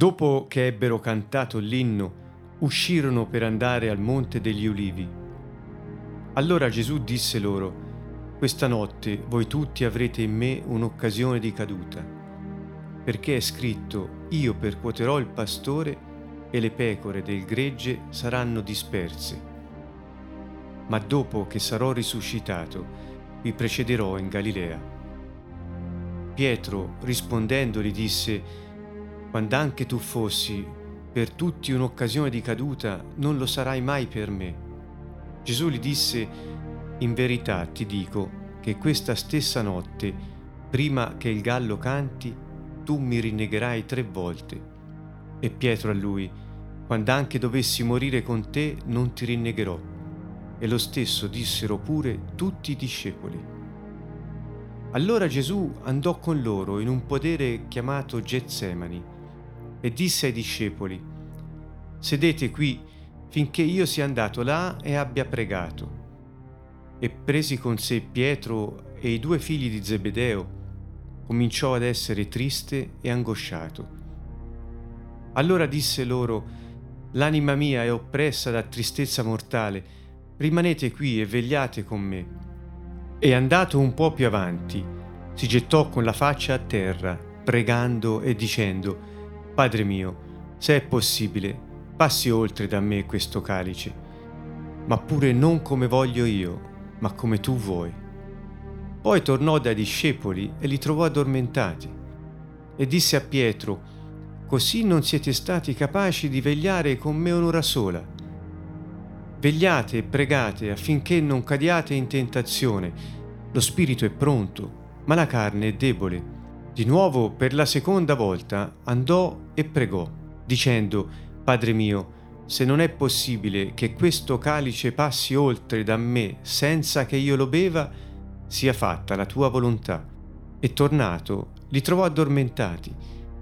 Dopo che ebbero cantato l'inno, uscirono per andare al monte degli ulivi. Allora Gesù disse loro, Questa notte voi tutti avrete in me un'occasione di caduta, perché è scritto, Io percuoterò il pastore e le pecore del gregge saranno disperse. Ma dopo che sarò risuscitato, vi precederò in Galilea. Pietro rispondendo gli disse, quando anche tu fossi per tutti un'occasione di caduta, non lo sarai mai per me. Gesù gli disse, in verità ti dico che questa stessa notte, prima che il gallo canti, tu mi rinnegherai tre volte. E Pietro a lui, quando anche dovessi morire con te, non ti rinnegherò. E lo stesso dissero pure tutti i discepoli. Allora Gesù andò con loro in un podere chiamato Getsemani e disse ai discepoli, Sedete qui finché io sia andato là e abbia pregato. E presi con sé Pietro e i due figli di Zebedeo, cominciò ad essere triste e angosciato. Allora disse loro, L'anima mia è oppressa da tristezza mortale, rimanete qui e vegliate con me. E andato un po' più avanti, si gettò con la faccia a terra, pregando e dicendo, Padre mio, se è possibile, passi oltre da me questo calice, ma pure non come voglio io, ma come tu vuoi. Poi tornò dai discepoli e li trovò addormentati e disse a Pietro, Così non siete stati capaci di vegliare con me un'ora sola. Vegliate e pregate affinché non cadiate in tentazione. Lo spirito è pronto, ma la carne è debole. Di nuovo, per la seconda volta, andò e pregò, dicendo, Padre mio, se non è possibile che questo calice passi oltre da me senza che io lo beva, sia fatta la tua volontà. E tornato, li trovò addormentati,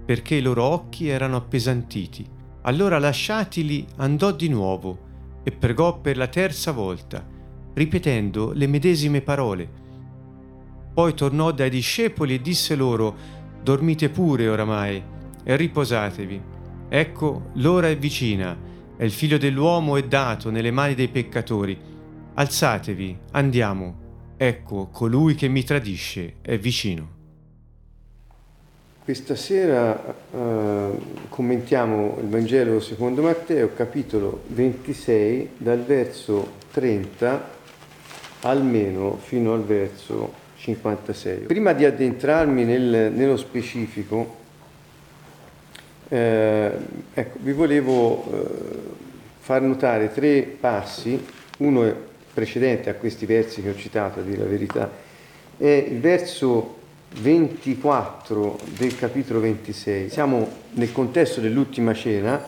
perché i loro occhi erano appesantiti. Allora lasciatili andò di nuovo e pregò per la terza volta, ripetendo le medesime parole poi tornò dai discepoli e disse loro, dormite pure oramai e riposatevi. Ecco, l'ora è vicina e il figlio dell'uomo è dato nelle mani dei peccatori. Alzatevi, andiamo. Ecco, colui che mi tradisce è vicino. Questa sera eh, commentiamo il Vangelo secondo Matteo, capitolo 26, dal verso 30 almeno fino al verso 56. Prima di addentrarmi nel, nello specifico, eh, ecco, vi volevo eh, far notare tre passi, uno è precedente a questi versi che ho citato, a dire la verità, è il verso 24 del capitolo 26. Siamo nel contesto dell'ultima cena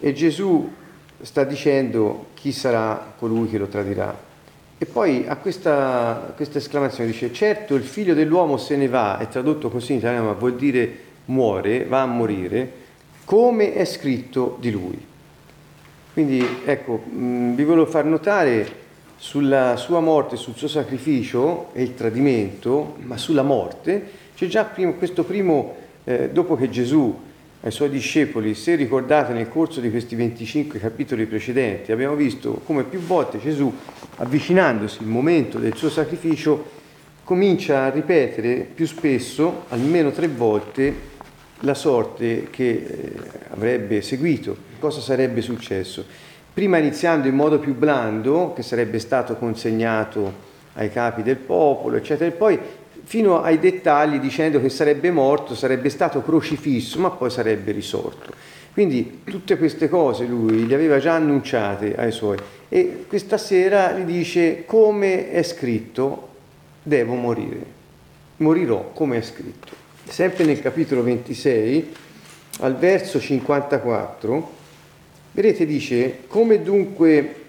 e Gesù sta dicendo chi sarà colui che lo tradirà. E poi a questa, questa, esclamazione dice, certo il figlio dell'uomo se ne va, è tradotto così in italiano, ma vuol dire muore, va a morire, come è scritto di lui. Quindi ecco, mh, vi volevo far notare sulla sua morte, sul suo sacrificio e il tradimento, ma sulla morte, c'è già primo, questo primo, eh, dopo che Gesù ai suoi discepoli, se ricordate nel corso di questi 25 capitoli precedenti, abbiamo visto come più volte Gesù, avvicinandosi il momento del suo sacrificio, comincia a ripetere più spesso, almeno tre volte, la sorte che eh, avrebbe seguito, cosa sarebbe successo. Prima iniziando in modo più blando, che sarebbe stato consegnato ai capi del popolo, eccetera, e poi fino ai dettagli dicendo che sarebbe morto, sarebbe stato crocifisso, ma poi sarebbe risorto. Quindi tutte queste cose lui le aveva già annunciate ai suoi e questa sera gli dice come è scritto devo morire, morirò come è scritto. Sempre nel capitolo 26, al verso 54, vedete dice come dunque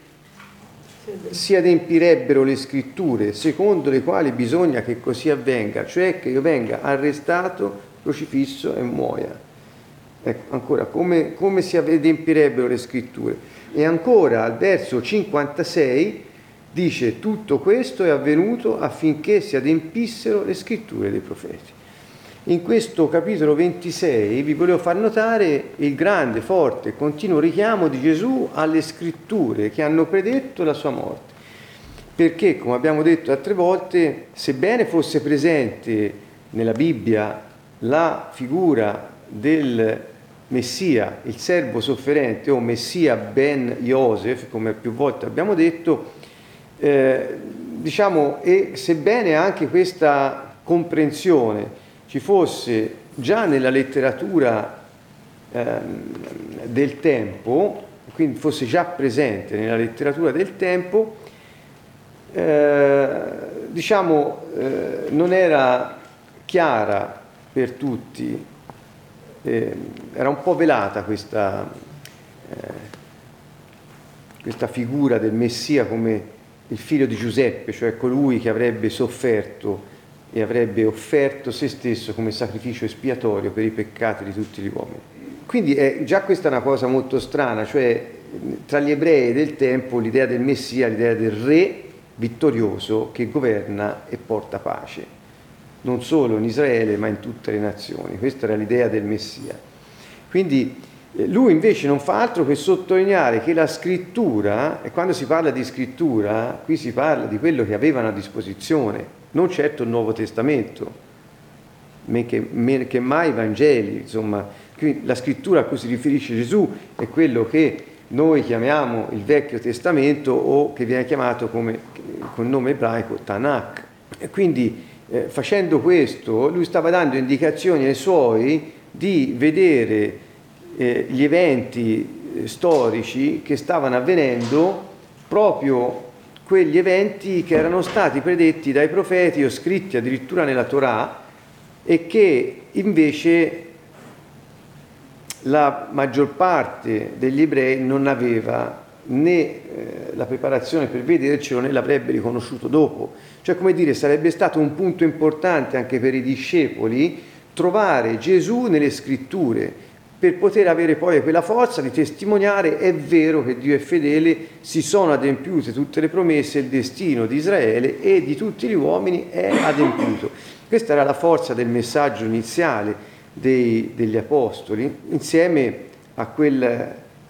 si adempirebbero le scritture secondo le quali bisogna che così avvenga, cioè che io venga arrestato, crocifisso e muoia. Ecco, ancora, come, come si adempirebbero le scritture? E ancora al verso 56 dice tutto questo è avvenuto affinché si adempissero le scritture dei profeti. In questo capitolo 26 vi volevo far notare il grande, forte e continuo richiamo di Gesù alle scritture che hanno predetto la sua morte. Perché, come abbiamo detto altre volte, sebbene fosse presente nella Bibbia la figura del Messia, il servo sofferente o Messia ben Joseph, come più volte abbiamo detto, eh, diciamo, e sebbene anche questa comprensione ci fosse già nella letteratura eh, del tempo, quindi fosse già presente nella letteratura del tempo, eh, diciamo, eh, non era chiara per tutti, eh, era un po' velata questa, eh, questa figura del Messia come il figlio di Giuseppe, cioè colui che avrebbe sofferto e avrebbe offerto se stesso come sacrificio espiatorio per i peccati di tutti gli uomini. Quindi è, già questa è una cosa molto strana, cioè tra gli ebrei del tempo l'idea del Messia, l'idea del re vittorioso che governa e porta pace, non solo in Israele ma in tutte le nazioni. Questa era l'idea del Messia. Quindi eh, lui invece non fa altro che sottolineare che la scrittura, e quando si parla di scrittura, qui si parla di quello che avevano a disposizione, non certo il Nuovo Testamento, che, che mai i Vangeli, insomma, la scrittura a cui si riferisce Gesù è quello che noi chiamiamo il Vecchio Testamento o che viene chiamato come, con nome ebraico Tanakh. E quindi eh, facendo questo lui stava dando indicazioni ai suoi di vedere eh, gli eventi eh, storici che stavano avvenendo proprio quegli eventi che erano stati predetti dai profeti o scritti addirittura nella Torah e che invece la maggior parte degli ebrei non aveva né eh, la preparazione per vedercelo né l'avrebbe riconosciuto dopo. Cioè, come dire, sarebbe stato un punto importante anche per i discepoli trovare Gesù nelle scritture per poter avere poi quella forza di testimoniare è vero che Dio è fedele, si sono adempiute tutte le promesse, il destino di Israele e di tutti gli uomini è adempiuto. Questa era la forza del messaggio iniziale dei, degli apostoli, insieme a quel,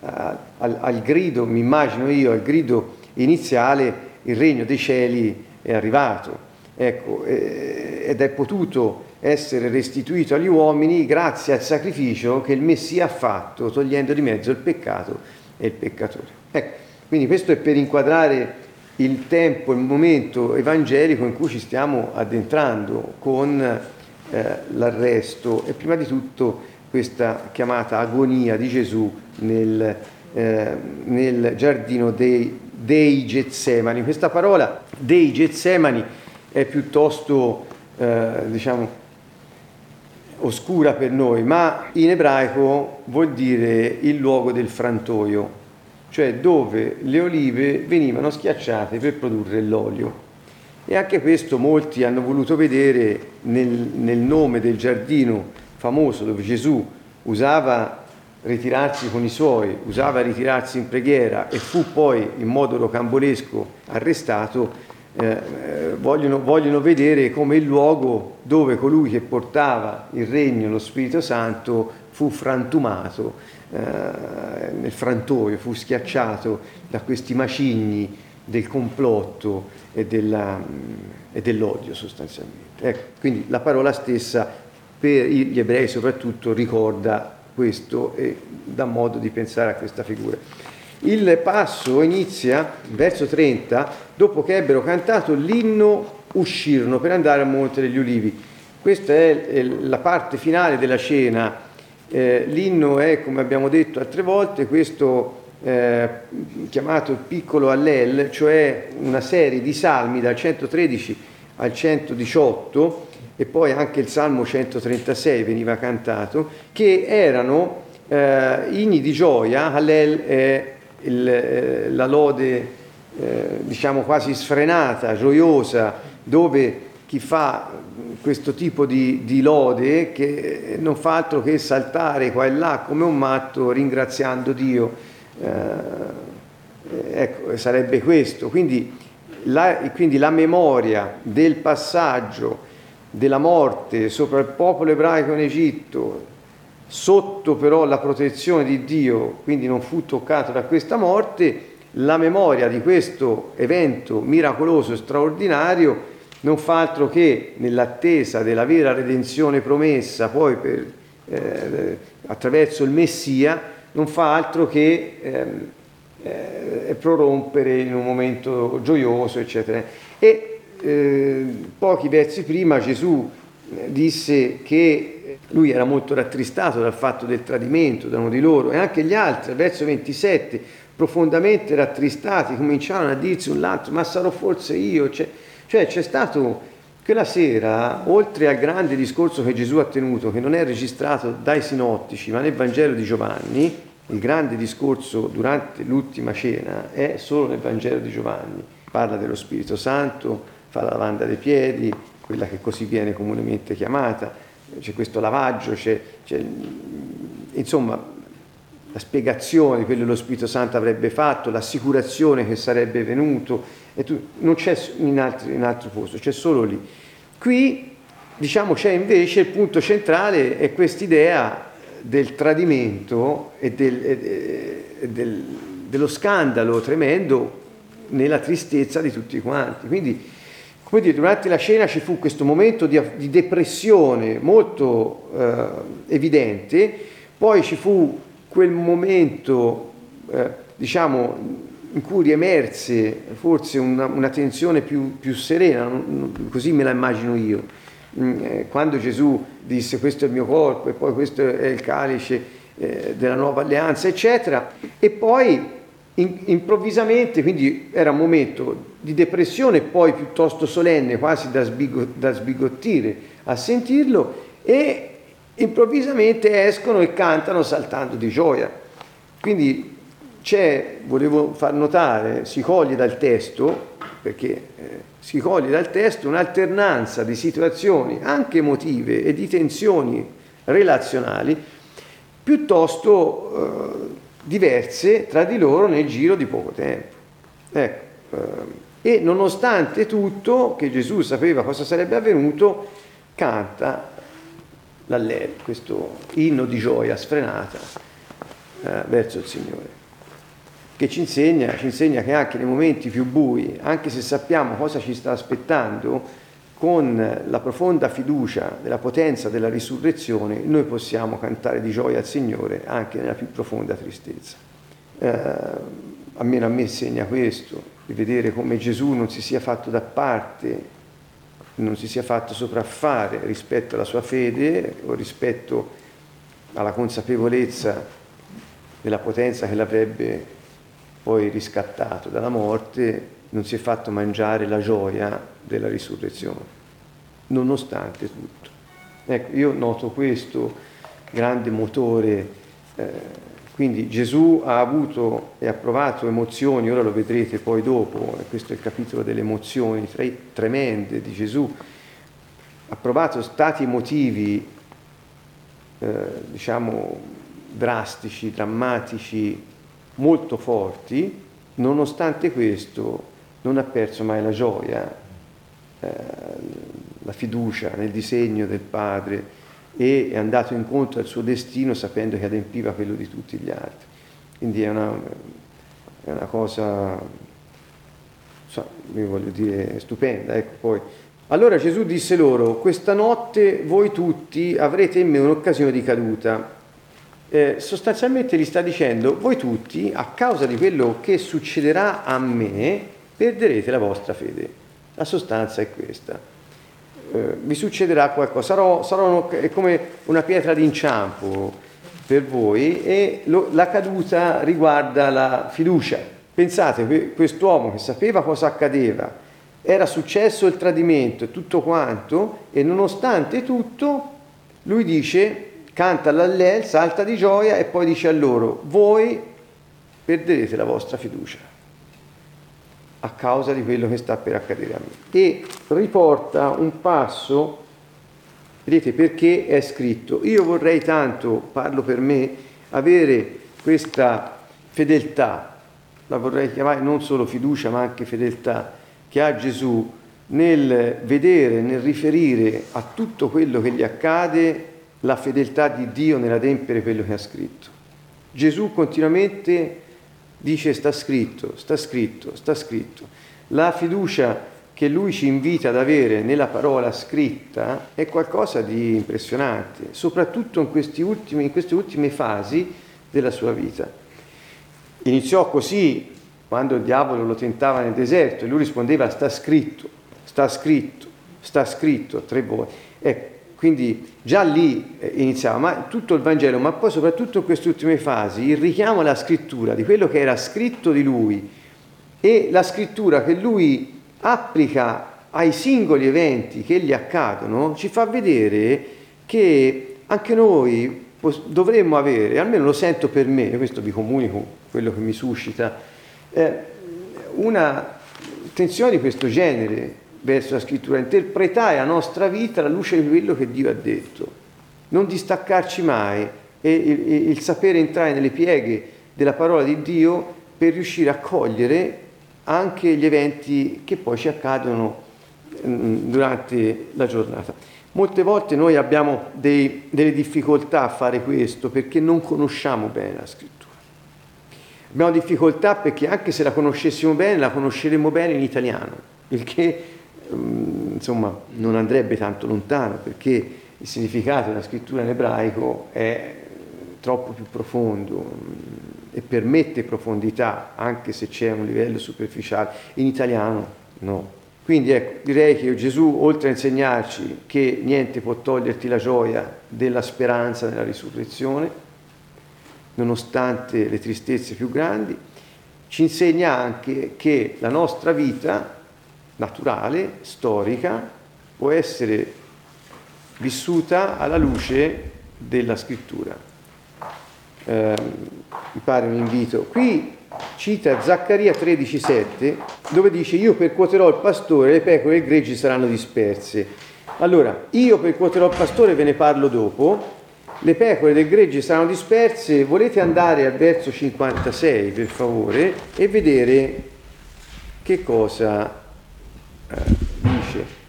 a, al, al grido, mi immagino io, al grido iniziale, il regno dei cieli è arrivato. Ecco, eh, ed è potuto essere restituito agli uomini grazie al sacrificio che il Messia ha fatto, togliendo di mezzo il peccato e il peccatore. Ecco, quindi questo è per inquadrare il tempo, il momento evangelico in cui ci stiamo addentrando con eh, l'arresto e prima di tutto questa chiamata agonia di Gesù nel, eh, nel giardino dei, dei Getsemani. Questa parola dei Getsemani è piuttosto, eh, diciamo, oscura per noi, ma in ebraico vuol dire il luogo del frantoio, cioè dove le olive venivano schiacciate per produrre l'olio. E anche questo molti hanno voluto vedere nel, nel nome del giardino famoso dove Gesù usava ritirarsi con i suoi, usava ritirarsi in preghiera e fu poi in modo rocambolesco arrestato, eh, vogliono, vogliono, vedere come il luogo dove colui che portava il regno, lo Spirito Santo, fu frantumato eh, nel frantoio, fu schiacciato da questi macigni del complotto e, della, e dell'odio sostanzialmente. Ecco, quindi la parola stessa per gli ebrei soprattutto ricorda questo e dà modo di pensare a questa figura. Il passo inizia, verso 30, dopo che ebbero cantato l'inno uscirono per andare al Monte degli Ulivi. Questa è la parte finale della cena. Eh, l'inno è, come abbiamo detto altre volte, questo eh, chiamato il piccolo Allel, cioè una serie di salmi dal 113 al 118 e poi anche il Salmo 136 veniva cantato, che erano eh, inni di gioia, Hallel è il, eh, la lode eh, diciamo quasi sfrenata, gioiosa, dove chi fa questo tipo di, di, lode che non fa altro che saltare qua e là come un matto ringraziando Dio. Eh, ecco, sarebbe questo. Quindi la, quindi la memoria del passaggio della morte sopra il popolo ebraico in Egitto, sotto però la protezione di Dio, quindi non fu toccato da questa morte, la memoria di questo evento miracoloso e straordinario non fa altro che nell'attesa della vera redenzione promessa poi per, eh, attraverso il Messia, non fa altro che ehm, eh, prorompere in un momento gioioso, eccetera. E eh, pochi versi prima Gesù eh, disse che lui era molto rattristato dal fatto del tradimento da uno di loro e anche gli altri, verso 27, profondamente rattristati, cominciarono a dirsi un l'altro, ma sarò forse io? Cioè, cioè c'è stato quella sera, oltre al grande discorso che Gesù ha tenuto, che non è registrato dai sinottici, ma nel Vangelo di Giovanni, il grande discorso durante l'ultima cena è solo nel Vangelo di Giovanni. Parla dello Spirito Santo, fa la lavanda dei piedi, quella che così viene comunemente chiamata, c'è questo lavaggio, c'è, c'è insomma la spiegazione di quello che lo Spirito Santo avrebbe fatto, l'assicurazione che sarebbe venuto, tu, non c'è in, altri, in altro posto, c'è solo lì. Qui diciamo c'è invece il punto centrale, è quest'idea del tradimento e, del, e del, dello scandalo tremendo nella tristezza di tutti quanti. Quindi, come dire, durante la cena ci fu questo momento di, di depressione molto eh, evidente, poi ci fu quel momento, eh, diciamo, in cui riemerse forse una, una tensione più, più serena, così me la immagino io, mm, eh, quando Gesù disse questo è il mio corpo e poi questo è il calice eh, della nuova alleanza, eccetera, e poi in, improvvisamente, quindi era un momento di depressione poi piuttosto solenne, quasi da, sbigo, da sbigottire a sentirlo, e improvvisamente escono e cantano saltando di gioia. Quindi c'è, volevo far notare, si coglie dal testo, perché eh, si coglie dal testo un'alternanza di situazioni anche emotive e di tensioni relazionali piuttosto eh, diverse tra di loro nel giro di poco tempo. Ecco, eh, e nonostante tutto, che Gesù sapeva cosa sarebbe avvenuto, canta l'allel, questo inno di gioia sfrenata eh, verso il Signore, che ci insegna, ci insegna che anche nei momenti più bui, anche se sappiamo cosa ci sta aspettando, con la profonda fiducia della potenza della risurrezione, noi possiamo cantare di gioia al Signore anche nella più profonda tristezza. Eh, almeno a me insegna questo, di vedere come Gesù non si sia fatto da parte non si sia fatto sopraffare rispetto alla sua fede o rispetto alla consapevolezza della potenza che l'avrebbe poi riscattato dalla morte, non si è fatto mangiare la gioia della risurrezione, nonostante tutto. Ecco, io noto questo grande motore eh, quindi Gesù ha avuto e ha provato emozioni, ora lo vedrete poi dopo, questo è il capitolo delle emozioni tremende di Gesù, ha provato stati emotivi, eh, diciamo, drastici, drammatici, molto forti, nonostante questo non ha perso mai la gioia, eh, la fiducia nel disegno del Padre, e è andato incontro al suo destino sapendo che adempiva quello di tutti gli altri. Quindi è una, è una cosa, so, io voglio dire, stupenda. Ecco. Allora Gesù disse loro, questa notte voi tutti avrete in me un'occasione di caduta. Eh, sostanzialmente gli sta dicendo, voi tutti, a causa di quello che succederà a me, perderete la vostra fede. La sostanza è questa eh, vi succederà qualcosa, sarò, sarò è come una pietra d'inciampo per voi e lo, la caduta riguarda la fiducia. Pensate, quest'uomo che sapeva cosa accadeva, era successo il tradimento e tutto quanto, e nonostante tutto, lui dice, canta l'allel, salta di gioia e poi dice a loro, voi perderete la vostra fiducia a causa di quello che sta per accadere a me. E riporta un passo, vedete perché è scritto, io vorrei tanto, parlo per me, avere questa fedeltà, la vorrei chiamare non solo fiducia ma anche fedeltà, che ha Gesù nel vedere, nel riferire a tutto quello che gli accade la fedeltà di Dio nell'adempiere quello che ha scritto. Gesù continuamente dice sta scritto, sta scritto, sta scritto. La fiducia che lui ci invita ad avere nella parola scritta è qualcosa di impressionante, soprattutto in, ultimi, in queste ultime fasi della sua vita. Iniziò così quando il diavolo lo tentava nel deserto e lui rispondeva sta scritto, sta scritto, sta scritto tre volte. Ecco, quindi già lì eh, iniziava, ma tutto il Vangelo, ma poi soprattutto in queste ultime fasi, il richiamo alla scrittura di quello che era scritto di lui e la scrittura che lui applica ai singoli eventi che gli accadono, ci fa vedere che anche noi dovremmo avere, almeno lo sento per me, questo vi comunico quello che mi suscita, eh, una tensione di questo genere verso la scrittura, interpretare la nostra vita alla luce di quello che Dio ha detto, non distaccarci mai e il, il sapere entrare nelle pieghe della parola di Dio per riuscire a cogliere anche gli eventi che poi ci accadono mm, durante la giornata. Molte volte noi abbiamo dei, delle difficoltà a fare questo perché non conosciamo bene la scrittura. Abbiamo difficoltà perché anche se la conoscessimo bene, la conosceremo bene in italiano, il che insomma, non andrebbe tanto lontano perché il significato della scrittura in ebraico è troppo più profondo mm, e permette profondità anche se c'è un livello superficiale. In italiano no. Quindi ecco, direi che Gesù, oltre a insegnarci che niente può toglierti la gioia della speranza nella risurrezione, nonostante le tristezze più grandi, ci insegna anche che la nostra vita naturale, storica, può essere vissuta alla luce della scrittura. Eh, mi pare un invito. Qui cita Zaccaria 13,7 dove dice io percuoterò il pastore, le pecore e i greggi saranno disperse. Allora, io percuoterò il pastore, ve ne parlo dopo, le pecore del gregge saranno disperse, volete andare al verso 56 per favore e vedere che cosa eh, dice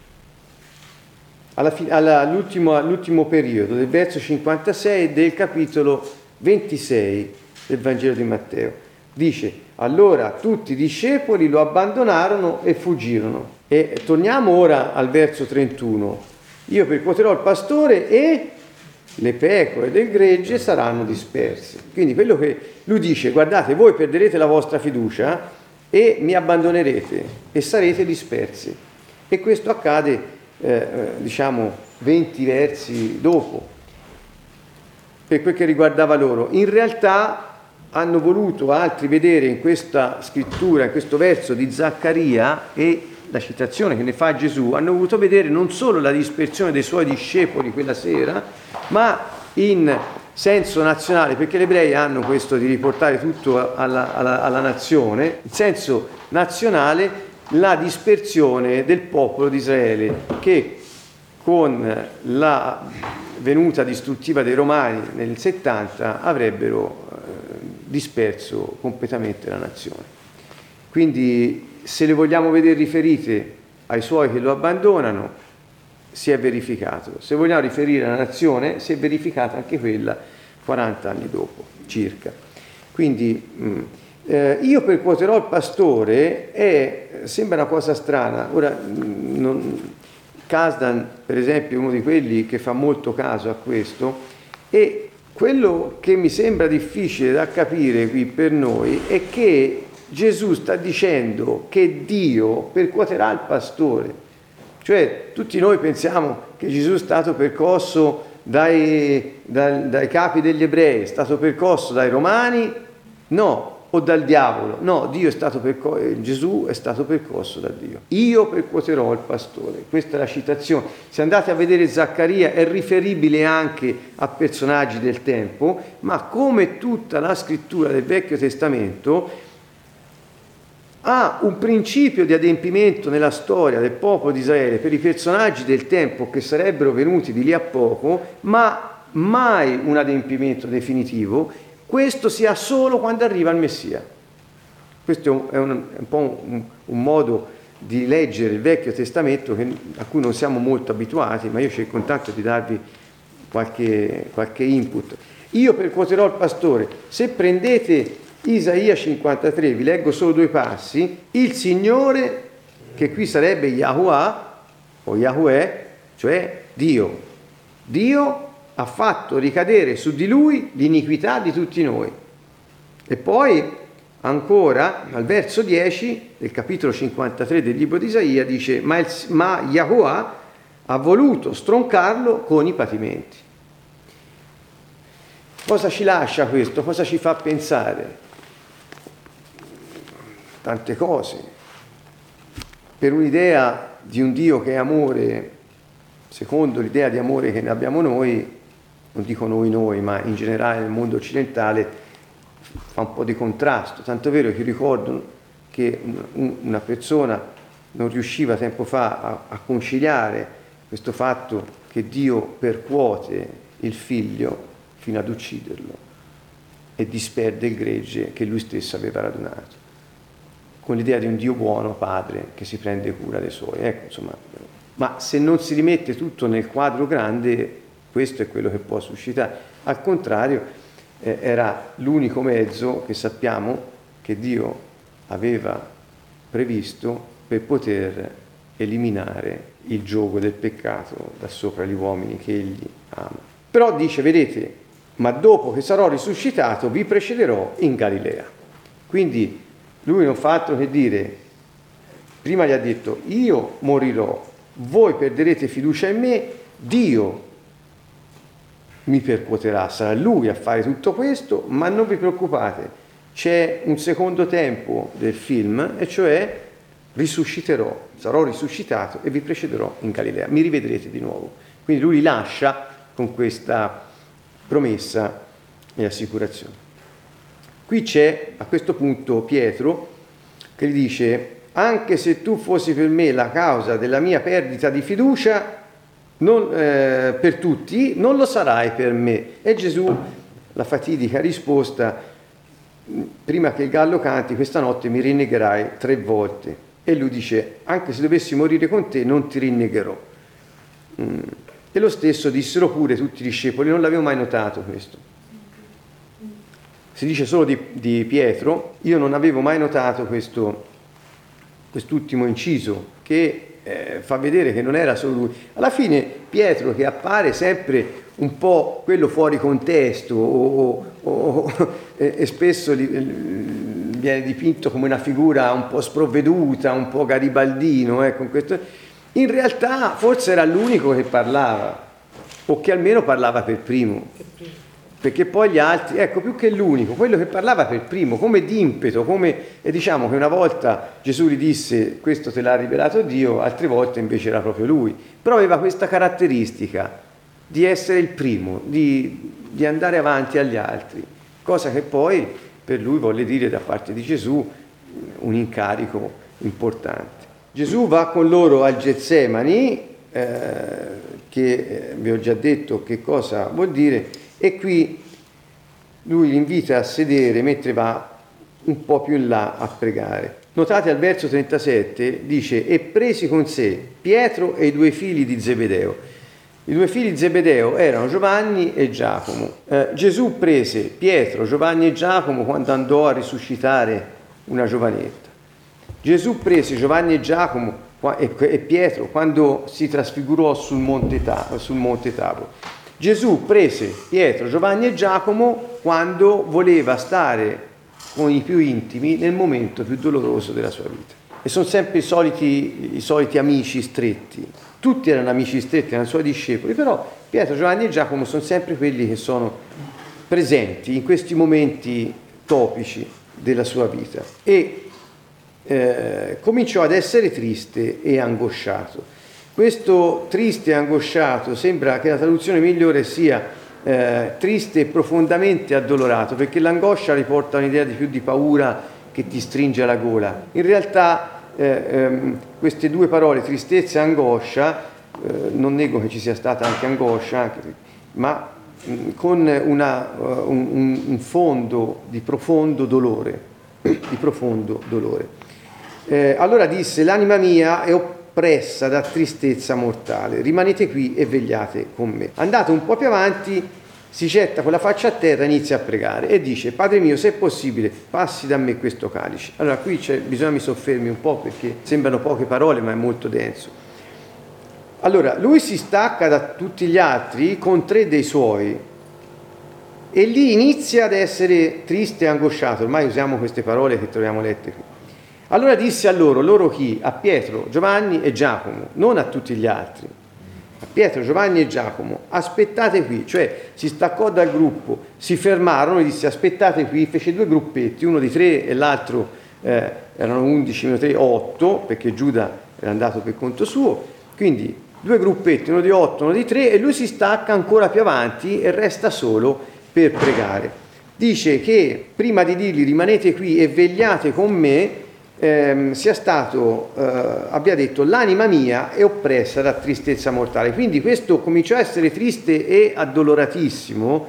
all'ultimo, all'ultimo periodo del verso 56 del capitolo 26 del Vangelo di Matteo. Dice, allora tutti i discepoli lo abbandonarono e fuggirono. E torniamo ora al verso 31. Io percuoterò il pastore e le pecore del gregge saranno disperse. Quindi quello che lui dice, guardate, voi perderete la vostra fiducia e mi abbandonerete e sarete dispersi. E questo accade, eh, eh, diciamo, 20 versi dopo, per quel che riguardava loro. In realtà hanno voluto altri vedere in questa scrittura, in questo verso di Zaccaria e la citazione che ne fa Gesù, hanno voluto vedere non solo la dispersione dei suoi discepoli quella sera, ma in senso nazionale, perché gli ebrei hanno questo di riportare tutto alla, alla, alla nazione, in senso nazionale la dispersione del popolo di Israele che con la venuta distruttiva dei romani nel 70 avrebbero eh, disperso completamente la nazione. Quindi se le vogliamo vedere riferite ai suoi che lo abbandonano, si è verificato. Se vogliamo riferire alla nazione, si è verificata anche quella 40 anni dopo, circa. Quindi mm, eh, io percuoterò il pastore è, sembra una cosa strana. Ora, mm, non, Kasdan, per esempio, è uno di quelli che fa molto caso a questo e quello che mi sembra difficile da capire qui per noi è che Gesù sta dicendo che Dio percuoterà il pastore. Cioè tutti noi pensiamo che Gesù è stato percosso dai, dai, dai capi degli ebrei, è stato percosso dai romani? No, o dal diavolo. No, Dio è stato perco- Gesù è stato percosso da Dio. Io percuoterò il pastore. Questa è la citazione. Se andate a vedere Zaccaria è riferibile anche a personaggi del tempo, ma come tutta la scrittura del Vecchio Testamento ha un principio di adempimento nella storia del popolo di Israele per i personaggi del tempo che sarebbero venuti di lì a poco, ma mai un adempimento definitivo, questo si ha solo quando arriva il Messia. Questo è un, è un, po' un, un modo di leggere il Vecchio Testamento che, a cui non siamo molto abituati, ma io cerco intanto di darvi qualche, qualche input. Io percuoterò il pastore. Se prendete Isaia 53, vi leggo solo due passi, il Signore, che qui sarebbe Yahweh, o Yahweh, cioè Dio. Dio ha fatto ricadere su di lui l'iniquità di tutti noi. E poi ancora al verso 10 del capitolo 53 del libro di Isaia dice ma, il, ma Yahweh ha voluto stroncarlo con i patimenti. Cosa ci lascia questo? Cosa ci fa pensare? Tante cose. Per un'idea di un Dio che è amore, secondo l'idea di amore che ne abbiamo noi, non dico noi noi, ma in generale nel mondo occidentale, fa un po' di contrasto. Tanto è vero che ricordo che una persona non riusciva tempo fa a, a conciliare questo fatto che Dio percuote il figlio fino ad ucciderlo e disperde il gregge che lui stesso aveva radunato, con l'idea di un Dio buono, padre, che si prende cura dei suoi. Ecco, insomma, ma se non si rimette tutto nel quadro grande, questo è quello che può suscitare. Al contrario, eh, era l'unico mezzo che sappiamo che Dio aveva previsto per poter eliminare il gioco del peccato da sopra gli uomini che egli ama. Però dice, vedete, ma dopo che sarò risuscitato vi precederò in Galilea. Quindi lui non fa altro che dire, prima gli ha detto, io morirò, voi perderete fiducia in me, Dio mi percuoterà, sarà lui a fare tutto questo, ma non vi preoccupate, c'è un secondo tempo del film, e cioè risusciterò, sarò risuscitato e vi precederò in Galilea, mi rivedrete di nuovo. Quindi lui lascia con questa promessa e assicurazione. Qui c'è a questo punto Pietro che gli dice, anche se tu fossi per me la causa della mia perdita di fiducia, non, eh, per tutti, non lo sarai per me. E Gesù, la fatidica risposta, prima che il gallo canti, questa notte mi rinnegherai tre volte. E lui dice, anche se dovessi morire con te, non ti rinnegherò. Mm. E lo stesso dissero pure tutti i discepoli, non l'avevo mai notato questo. Si dice solo di, di Pietro, io non avevo mai notato questo, quest'ultimo inciso, che eh, fa vedere che non era solo lui. Alla fine Pietro che appare sempre un po' quello fuori contesto o, o, e, e, spesso viene dipinto come una figura un po' sprovveduta, un po' garibaldino, questo, in realtà forse era l'unico che parlava o che almeno parlava per primo perché poi gli altri, ecco più che l'unico, quello che parlava per primo, come d'impeto, come, e diciamo che una volta Gesù gli disse questo te l'ha rivelato Dio, altre volte invece era proprio lui, però aveva questa caratteristica di essere il primo, di, di andare avanti agli altri, cosa che poi per lui volle dire da parte di Gesù un incarico importante. Gesù va con loro al Getsemani, eh, che eh, vi ho già detto che cosa vuol dire, e qui lui li invita a sedere mentre va un po' più in là a pregare. Notate al verso 37 dice e presi con sé Pietro e i due figli di Zebedeo. I due figli di Zebedeo erano Giovanni e Giacomo. Eh, Gesù prese Pietro, Giovanni e Giacomo quando andò a risuscitare una giovanetta. Gesù prese Giovanni e Giacomo e Pietro quando si trasfigurò sul monte, sul monte Tabor. Gesù prese Pietro, Giovanni e Giacomo quando voleva stare con i più intimi nel momento più doloroso della sua vita. E sono sempre i soliti, i soliti amici stretti. Tutti erano amici stretti, erano suoi discepoli, però Pietro, Giovanni e Giacomo sono sempre quelli che sono presenti in questi momenti topici della sua vita. E eh, cominciò ad essere triste e angosciato questo triste e angosciato sembra che la traduzione migliore sia eh, triste e profondamente addolorato, perché l'angoscia riporta un'idea di più di paura che ti stringe la gola. In realtà eh, ehm, queste due parole, tristezza e angoscia, eh, non nego che ci sia stata anche angoscia, anche, ma mh, mm, con una, uh, un, un fondo di profondo dolore, di profondo dolore. Eh, allora disse, l'anima mia è oppressa da tristezza mortale, rimanete qui e vegliate con me. Andate un po' più avanti, si getta con la faccia a terra e inizia a pregare e dice, Padre mio, se è possibile, passi da me questo calice. Allora qui bisogna mi soffermi un po' perché sembrano poche parole, ma è molto denso. Allora, lui si stacca da tutti gli altri con tre dei suoi e lì inizia ad essere triste e angosciato. Ormai usiamo queste parole che troviamo lette qui. Allora disse a loro, loro chi? A Pietro, Giovanni e Giacomo, non a tutti gli altri. A Pietro, Giovanni e Giacomo, aspettate qui, cioè si staccò dal gruppo, si fermarono e disse aspettate qui, fece due gruppetti, uno di tre e l'altro eh, erano undici meno tre, otto, perché Giuda era andato per conto suo, quindi due gruppetti, uno di otto, uno di tre, e lui si stacca ancora più avanti e resta solo per pregare. Dice che prima di dirgli rimanete qui e vegliate con me, ehm, sia stato, eh, abbia detto l'anima mia è oppressa da tristezza mortale. Quindi questo cominciò a essere triste e addoloratissimo,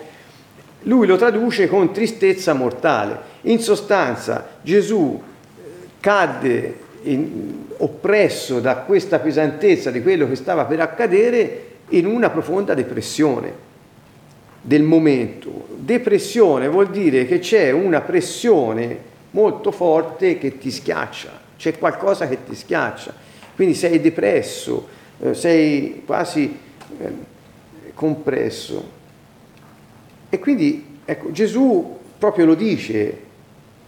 lui lo traduce con tristezza mortale. In sostanza Gesù eh, cadde in, oppresso da questa pesantezza di quello che stava per accadere in una profonda depressione del momento. Depressione vuol dire che c'è una pressione molto forte che ti schiaccia, c'è qualcosa che ti schiaccia, quindi sei depresso, eh, sei quasi eh, compresso. E quindi ecco, Gesù proprio lo dice,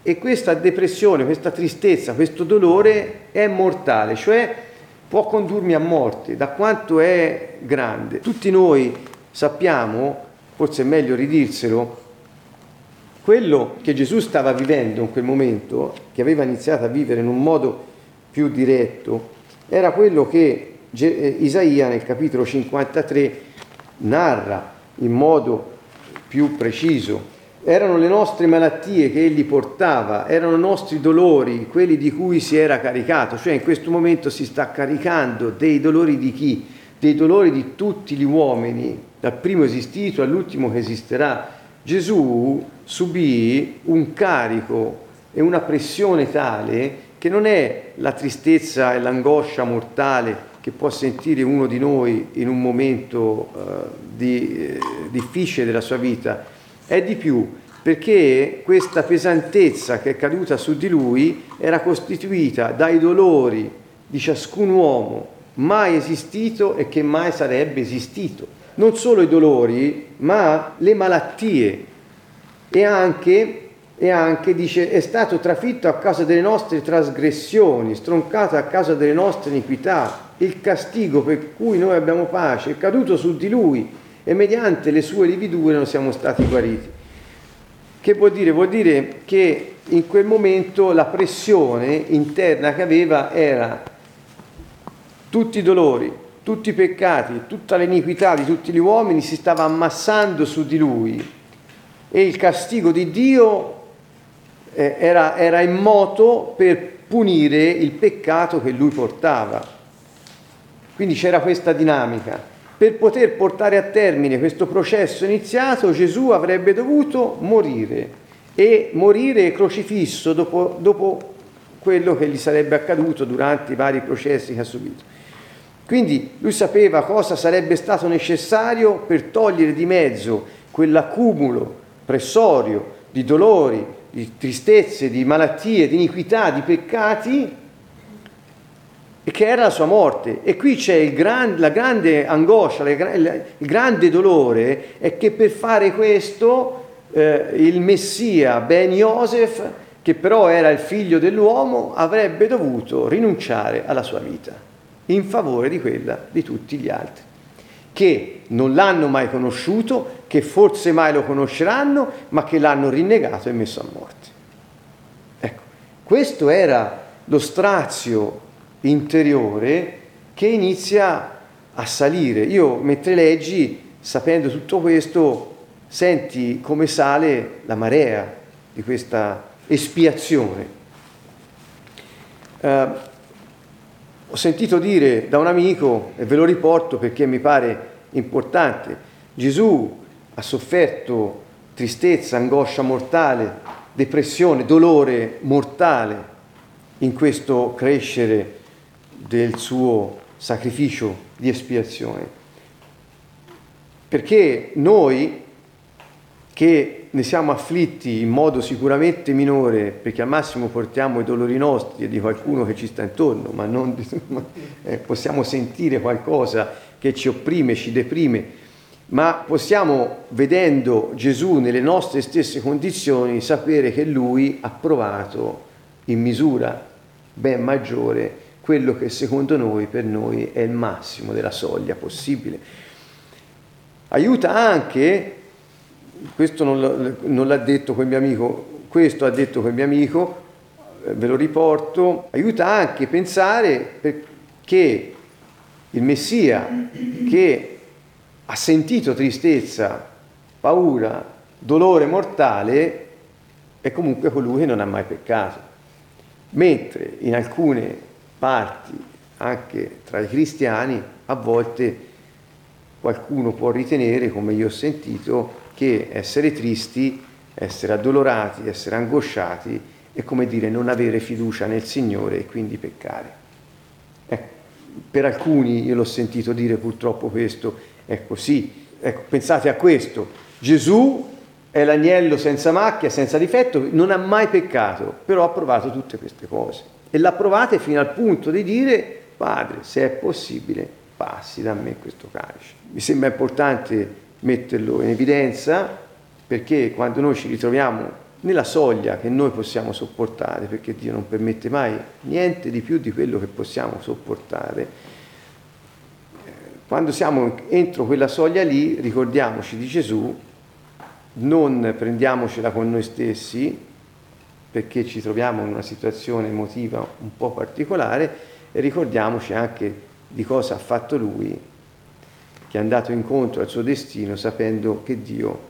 e questa depressione, questa tristezza, questo dolore è mortale, cioè può condurmi a morte, da quanto è grande. Tutti noi sappiamo, forse è meglio ridirselo, quello che Gesù stava vivendo in quel momento, che aveva iniziato a vivere in un modo più diretto, era quello che eh, Isaia nel capitolo 53 narra in modo più preciso. Erano le nostre malattie che egli portava, erano i nostri dolori, quelli di cui si era caricato, cioè in questo momento si sta caricando dei dolori di chi? Dei dolori di tutti gli uomini, dal primo esistito all'ultimo che esisterà. Gesù subì un carico e una pressione tale che non è la tristezza e l'angoscia mortale che può sentire uno di noi in un momento uh, di, eh, difficile della sua vita, è di più perché questa pesantezza che è caduta su di lui era costituita dai dolori di ciascun uomo mai esistito e che mai sarebbe esistito. Non solo i dolori, ma le malattie, e anche, e anche, dice, è stato trafitto a causa delle nostre trasgressioni, stroncato a causa delle nostre iniquità. Il castigo per cui noi abbiamo pace è caduto su di lui e mediante le sue lividure non siamo stati guariti. Che vuol dire? Vuol dire che in quel momento la pressione interna che aveva era tutti i dolori, tutti i peccati, tutta l'iniquità di tutti gli uomini si stava ammassando su di lui e il castigo di Dio eh, era, era in moto per punire il peccato che lui portava. Quindi c'era questa dinamica. Per poter portare a termine questo processo iniziato, Gesù avrebbe dovuto morire e morire crocifisso dopo, dopo quello che gli sarebbe accaduto durante i vari processi che ha subito. Quindi lui sapeva cosa sarebbe stato necessario per togliere di mezzo quell'accumulo pressorio di dolori, di tristezze, di malattie, di iniquità, di peccati, e che era la sua morte. E qui c'è gran, la grande angoscia, il grande dolore, è che per fare questo eh, il Messia Ben Yosef, che però era il figlio dell'uomo, avrebbe dovuto rinunciare alla sua vita in favore di quella di tutti gli altri che non l'hanno mai conosciuto, che forse mai lo conosceranno, ma che l'hanno rinnegato e messo a morte. Ecco, questo era lo strazio interiore che inizia a salire. Io mentre leggi, sapendo tutto questo, senti come sale la marea di questa espiazione. Uh, ho sentito dire da un amico, e ve lo riporto perché mi pare importante. Gesù ha sofferto tristezza, angoscia mortale, depressione, dolore mortale. in questo crescere del suo sacrificio di espiazione. Perché noi che ne siamo afflitti in modo sicuramente minore, perché al massimo portiamo i dolori nostri e di qualcuno che ci sta intorno, ma non eh, possiamo sentire qualcosa che ci opprime, ci deprime, ma possiamo, vedendo Gesù nelle nostre stesse condizioni, sapere che Lui ha provato in misura ben maggiore quello che secondo noi, per noi, è il massimo della soglia possibile. Aiuta anche, questo non, l'ha detto quel mio amico, questo ha detto quel mio amico, eh, ve lo riporto, aiuta anche a pensare che il Messia che ha sentito tristezza, paura, dolore mortale, è comunque colui che non ha mai peccato. Mentre in alcune parti, anche tra i cristiani, a volte qualcuno può ritenere, come io ho sentito, che essere tristi, essere addolorati, essere angosciati è come dire non avere fiducia nel Signore e quindi peccare. Ecco, per alcuni io l'ho sentito dire purtroppo questo, è così. Ecco, pensate a questo, Gesù è l'agnello senza macchia, senza difetto, non ha mai peccato, però ha provato tutte queste cose. E l'ha provate fino al punto di dire, Padre, se è possibile, passi da me questo calice. Mi sembra importante metterlo in evidenza perché quando noi ci ritroviamo nella soglia che noi possiamo sopportare, perché Dio non permette mai niente di più di quello che possiamo sopportare, quando siamo entro quella soglia lì ricordiamoci di Gesù non prendiamocela con noi stessi perché ci troviamo in una situazione emotiva un po' particolare e ricordiamoci anche di cosa ha fatto lui, che è andato incontro al suo destino sapendo che Dio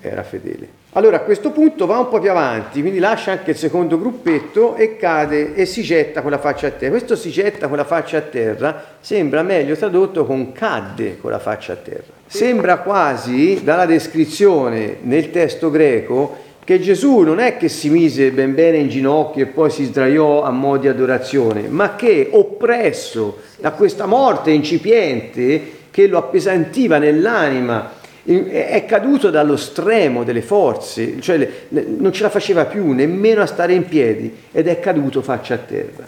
era fedele. Allora a questo punto va un po' più avanti, quindi lascia anche il secondo gruppetto e cade e si getta con la faccia a terra. Questo si getta con la faccia a terra sembra meglio tradotto con cadde con la faccia a terra. Sembra quasi, dalla descrizione nel testo greco, che Gesù non è che si mise ben bene in ginocchio e poi si sdraiò a mo' di adorazione, ma che oppresso da questa morte incipiente che lo appesantiva nell'anima, è caduto dallo stremo delle forze, cioè non ce la faceva più nemmeno a stare in piedi ed è caduto faccia a terra.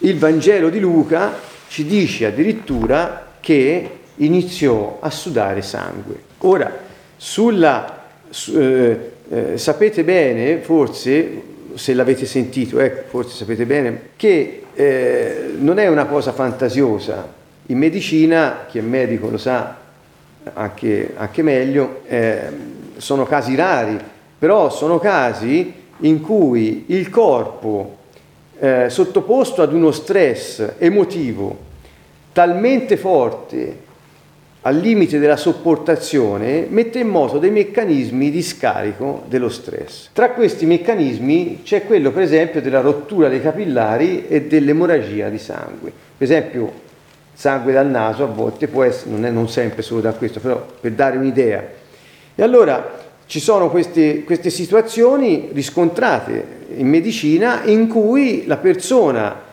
Il Vangelo di Luca ci dice addirittura che iniziò a sudare sangue. Ora, sulla, eh, eh, sapete bene, forse, se l'avete sentito, ecco, forse sapete bene, che eh, non è una cosa fantasiosa. In medicina, chi è medico lo sa, anche, anche meglio, eh, sono casi rari, però sono casi in cui il corpo eh, sottoposto ad uno stress emotivo talmente forte al limite della sopportazione mette in moto dei meccanismi di scarico dello stress. Tra questi meccanismi c'è quello per esempio della rottura dei capillari e dell'emorragia di sangue. Per esempio sangue dal naso a volte può essere, non, è, non sempre solo da questo, però per dare un'idea. E allora ci sono queste, queste situazioni riscontrate in medicina in cui la persona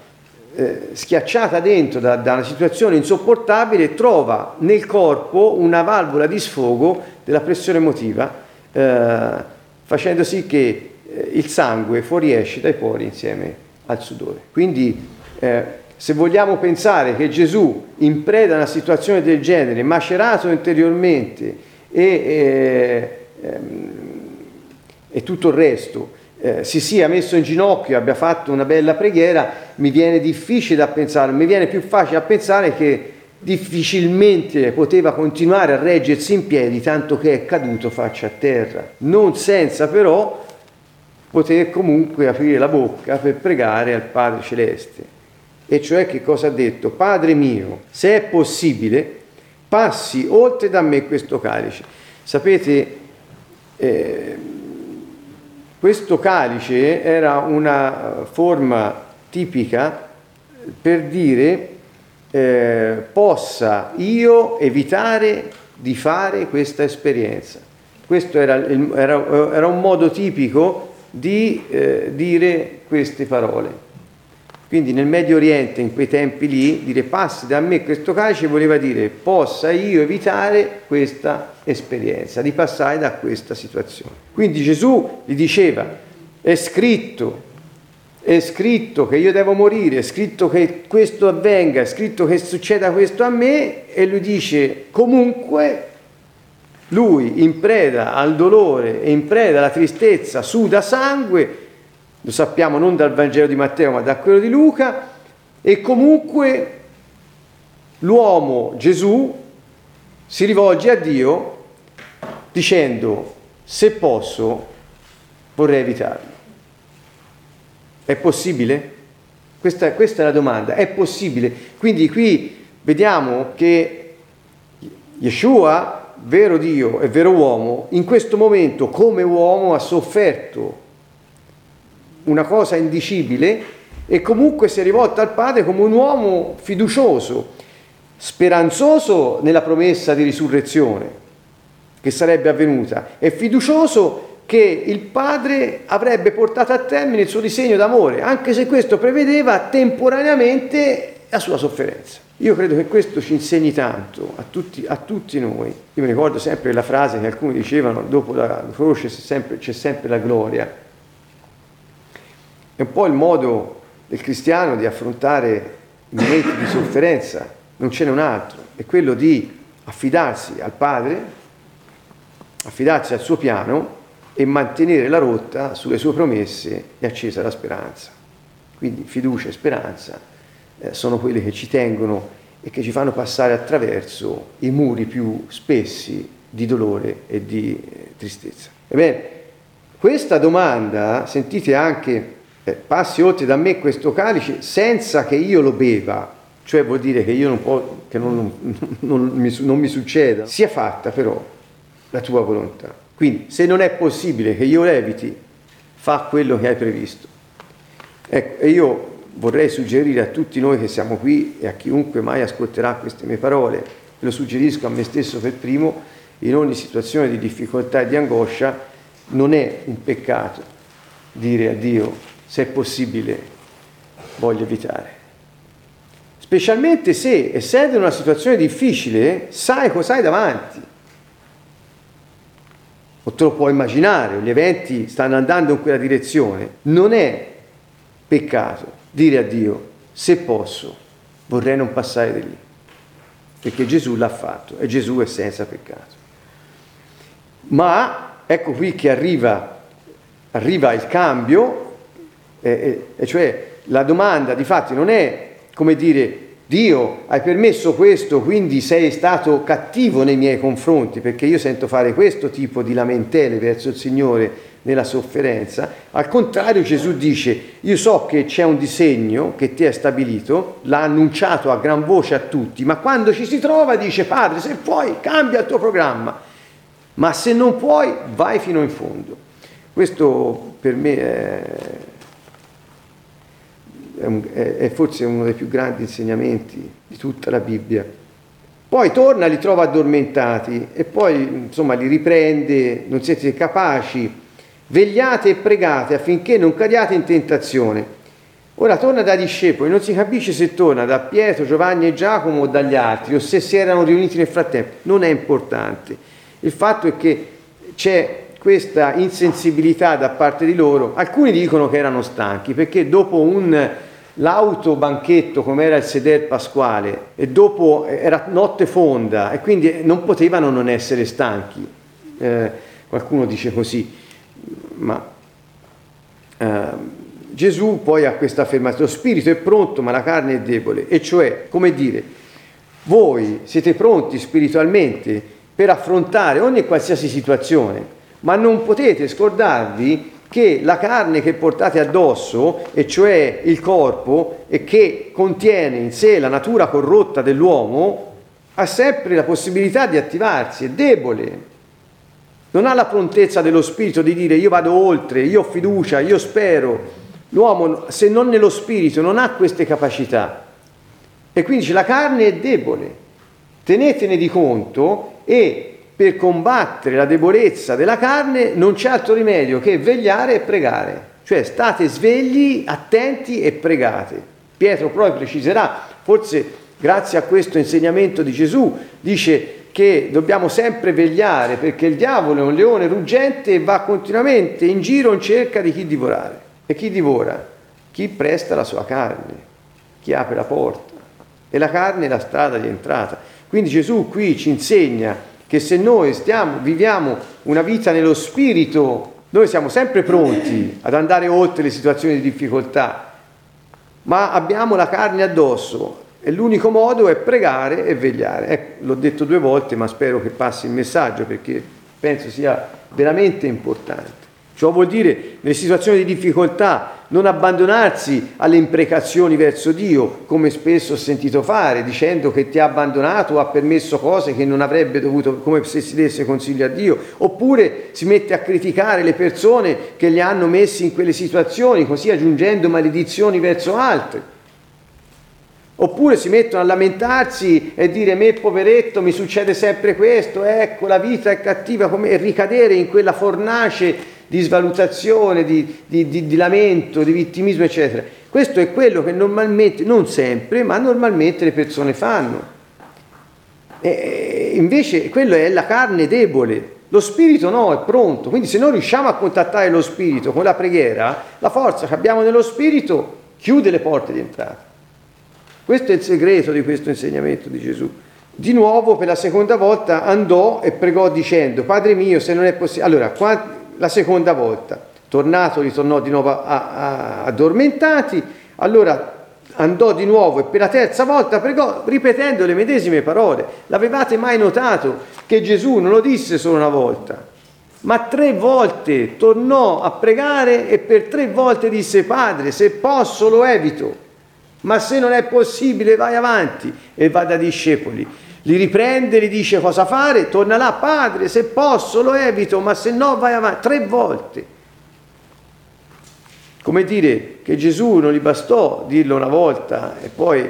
eh, schiacciata dentro da, da, una situazione insopportabile trova nel corpo una valvola di sfogo della pressione emotiva, eh, facendo sì che eh, il sangue fuoriesce dai pori insieme al sudore. Quindi eh, se vogliamo pensare che Gesù, in preda a una situazione del genere, macerato interiormente e, e, ehm, e tutto il resto, eh, si sia messo in ginocchio abbia fatto una bella preghiera, mi viene difficile da pensare, mi viene più facile a pensare che difficilmente poteva continuare a reggersi in piedi tanto che è caduto faccia a terra, non senza però poter comunque aprire la bocca per pregare al Padre Celeste e cioè che cosa ha detto? Padre mio, se è possibile, passi oltre da me questo calice. Sapete, eh, questo calice era una forma tipica per dire eh, possa io evitare di fare questa esperienza. Questo era, era, era un modo tipico di eh, dire queste parole. Quindi nel Medio Oriente, in quei tempi lì, dire passi da me questo calice voleva dire possa io evitare questa esperienza, di passare da questa situazione. Quindi Gesù gli diceva, è scritto, è scritto che io devo morire, è scritto che questo avvenga, è scritto che succeda questo a me e lui dice comunque lui in preda al dolore e in preda alla tristezza suda sangue lo sappiamo non dal Vangelo di Matteo ma da quello di Luca, e comunque l'uomo Gesù si rivolge a Dio dicendo se posso vorrei evitarlo. È possibile? Questa, questa, è la domanda, è possibile? Quindi qui vediamo che Yeshua, vero Dio e vero uomo, in questo momento come uomo ha sofferto una cosa indicibile e comunque si è rivolto al Padre come un uomo fiducioso, speranzoso nella promessa di risurrezione che sarebbe avvenuta e fiducioso che il Padre avrebbe portato a termine il suo disegno d'amore, anche se questo prevedeva temporaneamente la sua sofferenza. Io credo che questo ci insegni tanto a tutti, a tutti noi. Io mi ricordo sempre la frase che alcuni dicevano, dopo la croce c'è sempre, c'è sempre la gloria. È un po' il modo del cristiano di affrontare i momenti di sofferenza, non ce n'è un altro, è quello di affidarsi al Padre, affidarsi al suo piano e mantenere la rotta sulle sue promesse e accesa la speranza. Quindi fiducia e speranza eh, sono quelle che ci tengono e che ci fanno passare attraverso i muri più spessi di dolore e di eh, tristezza. Ebbene, questa domanda, sentite anche passi oltre da me questo calice senza che io lo beva, cioè vuol dire che io non, può, che non, non, non, mi, non mi succeda, sia fatta però la tua volontà. Quindi se non è possibile che io leviti, fa quello che hai previsto. Ecco, e io vorrei suggerire a tutti noi che siamo qui e a chiunque mai ascolterà queste mie parole, lo suggerisco a me stesso per primo, in ogni situazione di difficoltà e di angoscia, non è un peccato dire a Dio se è possibile, voglio evitare. Specialmente se, essendo in una situazione difficile, sai cosa hai davanti. O te lo puoi immaginare, gli eventi stanno andando in quella direzione. Non è peccato dire a Dio, se posso, vorrei non passare di lì. Perché Gesù l'ha fatto e Gesù è senza peccato. Ma ecco qui che arriva, arriva il cambio e, e, cioè la domanda di fatti non è come dire Dio hai permesso questo, quindi sei stato cattivo nei miei confronti, perché io sento fare questo tipo di lamentele verso il Signore nella sofferenza. Al contrario Gesù dice, io so che c'è un disegno che ti è stabilito, l'ha annunciato a gran voce a tutti, ma quando ci si trova dice, Padre, se puoi, cambia il tuo programma, ma se non puoi, vai fino in fondo. Questo per me è è, un, è, è forse uno dei più grandi insegnamenti di tutta la Bibbia. Poi torna, li trova addormentati e poi insomma li riprende, non siete capaci, vegliate e pregate affinché non cadiate in tentazione. Ora torna dai discepoli, non si capisce se torna da Pietro, Giovanni e Giacomo o dagli altri o se si erano riuniti nel frattempo, non è importante. Il fatto è che c'è questa insensibilità da parte di loro. Alcuni dicono che erano stanchi perché dopo un l'autobanchetto come era il seder pasquale e dopo era notte fonda e quindi non potevano non essere stanchi. Eh, qualcuno dice così, ma eh, Gesù poi ha questa affermazione, lo spirito è pronto ma la carne è debole, e cioè, come dire, voi siete pronti spiritualmente per affrontare ogni qualsiasi situazione, ma non potete scordarvi che la carne che portate addosso, e cioè il corpo, e che contiene in sé la natura corrotta dell'uomo, ha sempre la possibilità di attivarsi, è debole. Non ha la prontezza dello spirito di dire io vado oltre, io ho fiducia, io spero. L'uomo, se non nello spirito, non ha queste capacità. E quindi la carne è debole. Tenetene di conto e per combattere la debolezza della carne non c'è altro rimedio che vegliare e pregare. Cioè state svegli, attenti e pregate. Pietro poi preciserà, forse grazie a questo insegnamento di Gesù, dice che dobbiamo sempre vegliare perché il diavolo è un leone ruggente e va continuamente in giro in cerca di chi divorare. E chi divora? Chi presta la sua carne, chi apre la porta. E la carne è la strada di entrata. Quindi Gesù qui ci insegna che se noi stiamo, viviamo una vita nello spirito, noi siamo sempre pronti ad andare oltre le situazioni di difficoltà, ma abbiamo la carne addosso e l'unico modo è pregare e vegliare. Ecco, l'ho detto due volte, ma spero che passi il messaggio perché penso sia veramente importante. Ciò vuol dire nelle situazioni di difficoltà non abbandonarsi alle imprecazioni verso Dio, come spesso ho sentito fare, dicendo che ti ha abbandonato o ha permesso cose che non avrebbe dovuto, come se si desse consiglio a Dio, oppure si mette a criticare le persone che li hanno messi in quelle situazioni, così aggiungendo maledizioni verso altri. Oppure si mettono a lamentarsi e dire me poveretto mi succede sempre questo, ecco la vita è cattiva, come ricadere in quella fornace di svalutazione, di, di, di, di, lamento, di vittimismo, eccetera. Questo è quello che normalmente, non sempre, ma normalmente le persone fanno. E invece quello è la carne debole, lo spirito no, è pronto. Quindi se noi riusciamo a contattare lo spirito con la preghiera, la forza che abbiamo nello spirito chiude le porte di entrata. Questo è il segreto di questo insegnamento di Gesù. Di nuovo, per la seconda volta, andò e pregò dicendo, Padre mio, se non è possibile... Allora, qua, la seconda volta. Tornato, ritornò di nuovo addormentati, allora andò di nuovo e per la terza volta pregò ripetendo le medesime parole. L'avevate mai notato che Gesù non lo disse solo una volta, ma tre volte tornò a pregare e per tre volte disse Padre, se posso lo evito, ma se non è possibile vai avanti e va dai discepoli li riprende, gli dice cosa fare, torna là, padre, se posso lo evito, ma se no vai avanti, tre volte. Come dire che Gesù non gli bastò dirlo una volta e poi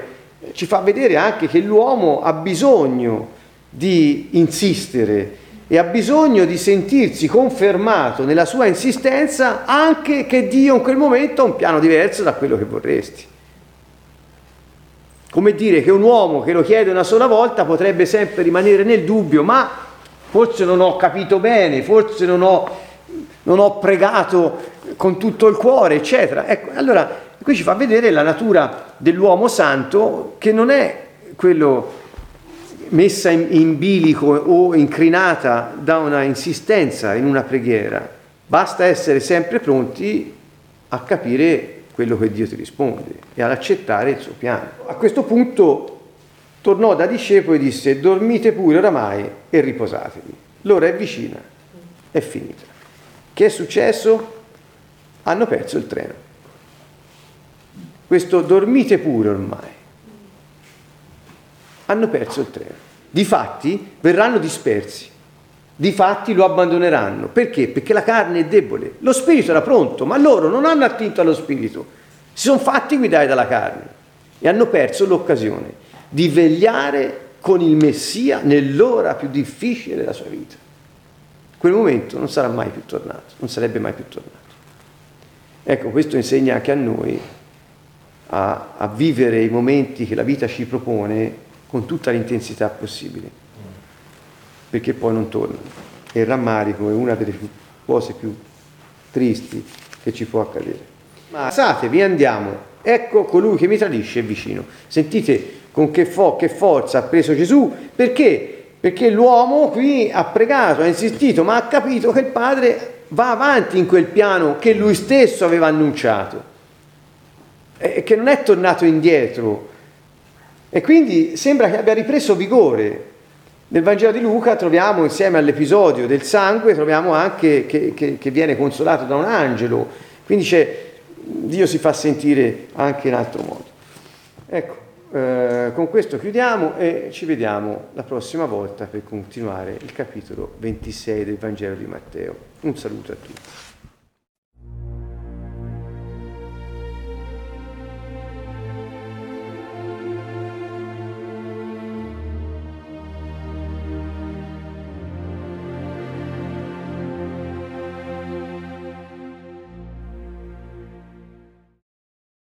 ci fa vedere anche che l'uomo ha bisogno di insistere e ha bisogno di sentirsi confermato nella sua insistenza anche che Dio in quel momento ha un piano diverso da quello che vorresti. Come dire che un uomo che lo chiede una sola volta potrebbe sempre rimanere nel dubbio, ma forse non ho capito bene, forse non ho, non ho pregato con tutto il cuore, eccetera. Ecco, allora qui ci fa vedere la natura dell'uomo santo che non è quello messa in, in bilico o incrinata da una insistenza in una preghiera. Basta essere sempre pronti a capire quello che Dio ti risponde e ad accettare il suo piano. A questo punto tornò da discepoli e disse dormite pure oramai e riposatevi. L'ora è vicina, è finita. Che è successo? Hanno perso il treno. Questo dormite pure ormai. Hanno perso il treno. Difatti verranno dispersi di fatti lo abbandoneranno. Perché? Perché la carne è debole. Lo spirito era pronto, ma loro non hanno attinto allo spirito. Si sono fatti guidare dalla carne e hanno perso l'occasione di vegliare con il Messia nell'ora più difficile della sua vita. Quel momento non sarà mai più tornato, non sarebbe mai più tornato. Ecco, questo insegna anche a noi a, a vivere i momenti che la vita ci propone con tutta l'intensità possibile perché poi non tornano. E il rammarico è una delle cose più tristi che ci può accadere. Ma alzatevi, andiamo. Ecco colui che mi tradisce è vicino. Sentite con che, fo- che forza ha preso Gesù. Perché? Perché l'uomo qui ha pregato, ha insistito, ma ha capito che il Padre va avanti in quel piano che lui stesso aveva annunciato e che non è tornato indietro. E quindi sembra che abbia ripreso vigore. Nel Vangelo di Luca troviamo insieme all'episodio del sangue, troviamo anche che, che, che viene consolato da un angelo, quindi Dio si fa sentire anche in altro modo. Ecco, eh, con questo chiudiamo e ci vediamo la prossima volta per continuare il capitolo 26 del Vangelo di Matteo. Un saluto a tutti.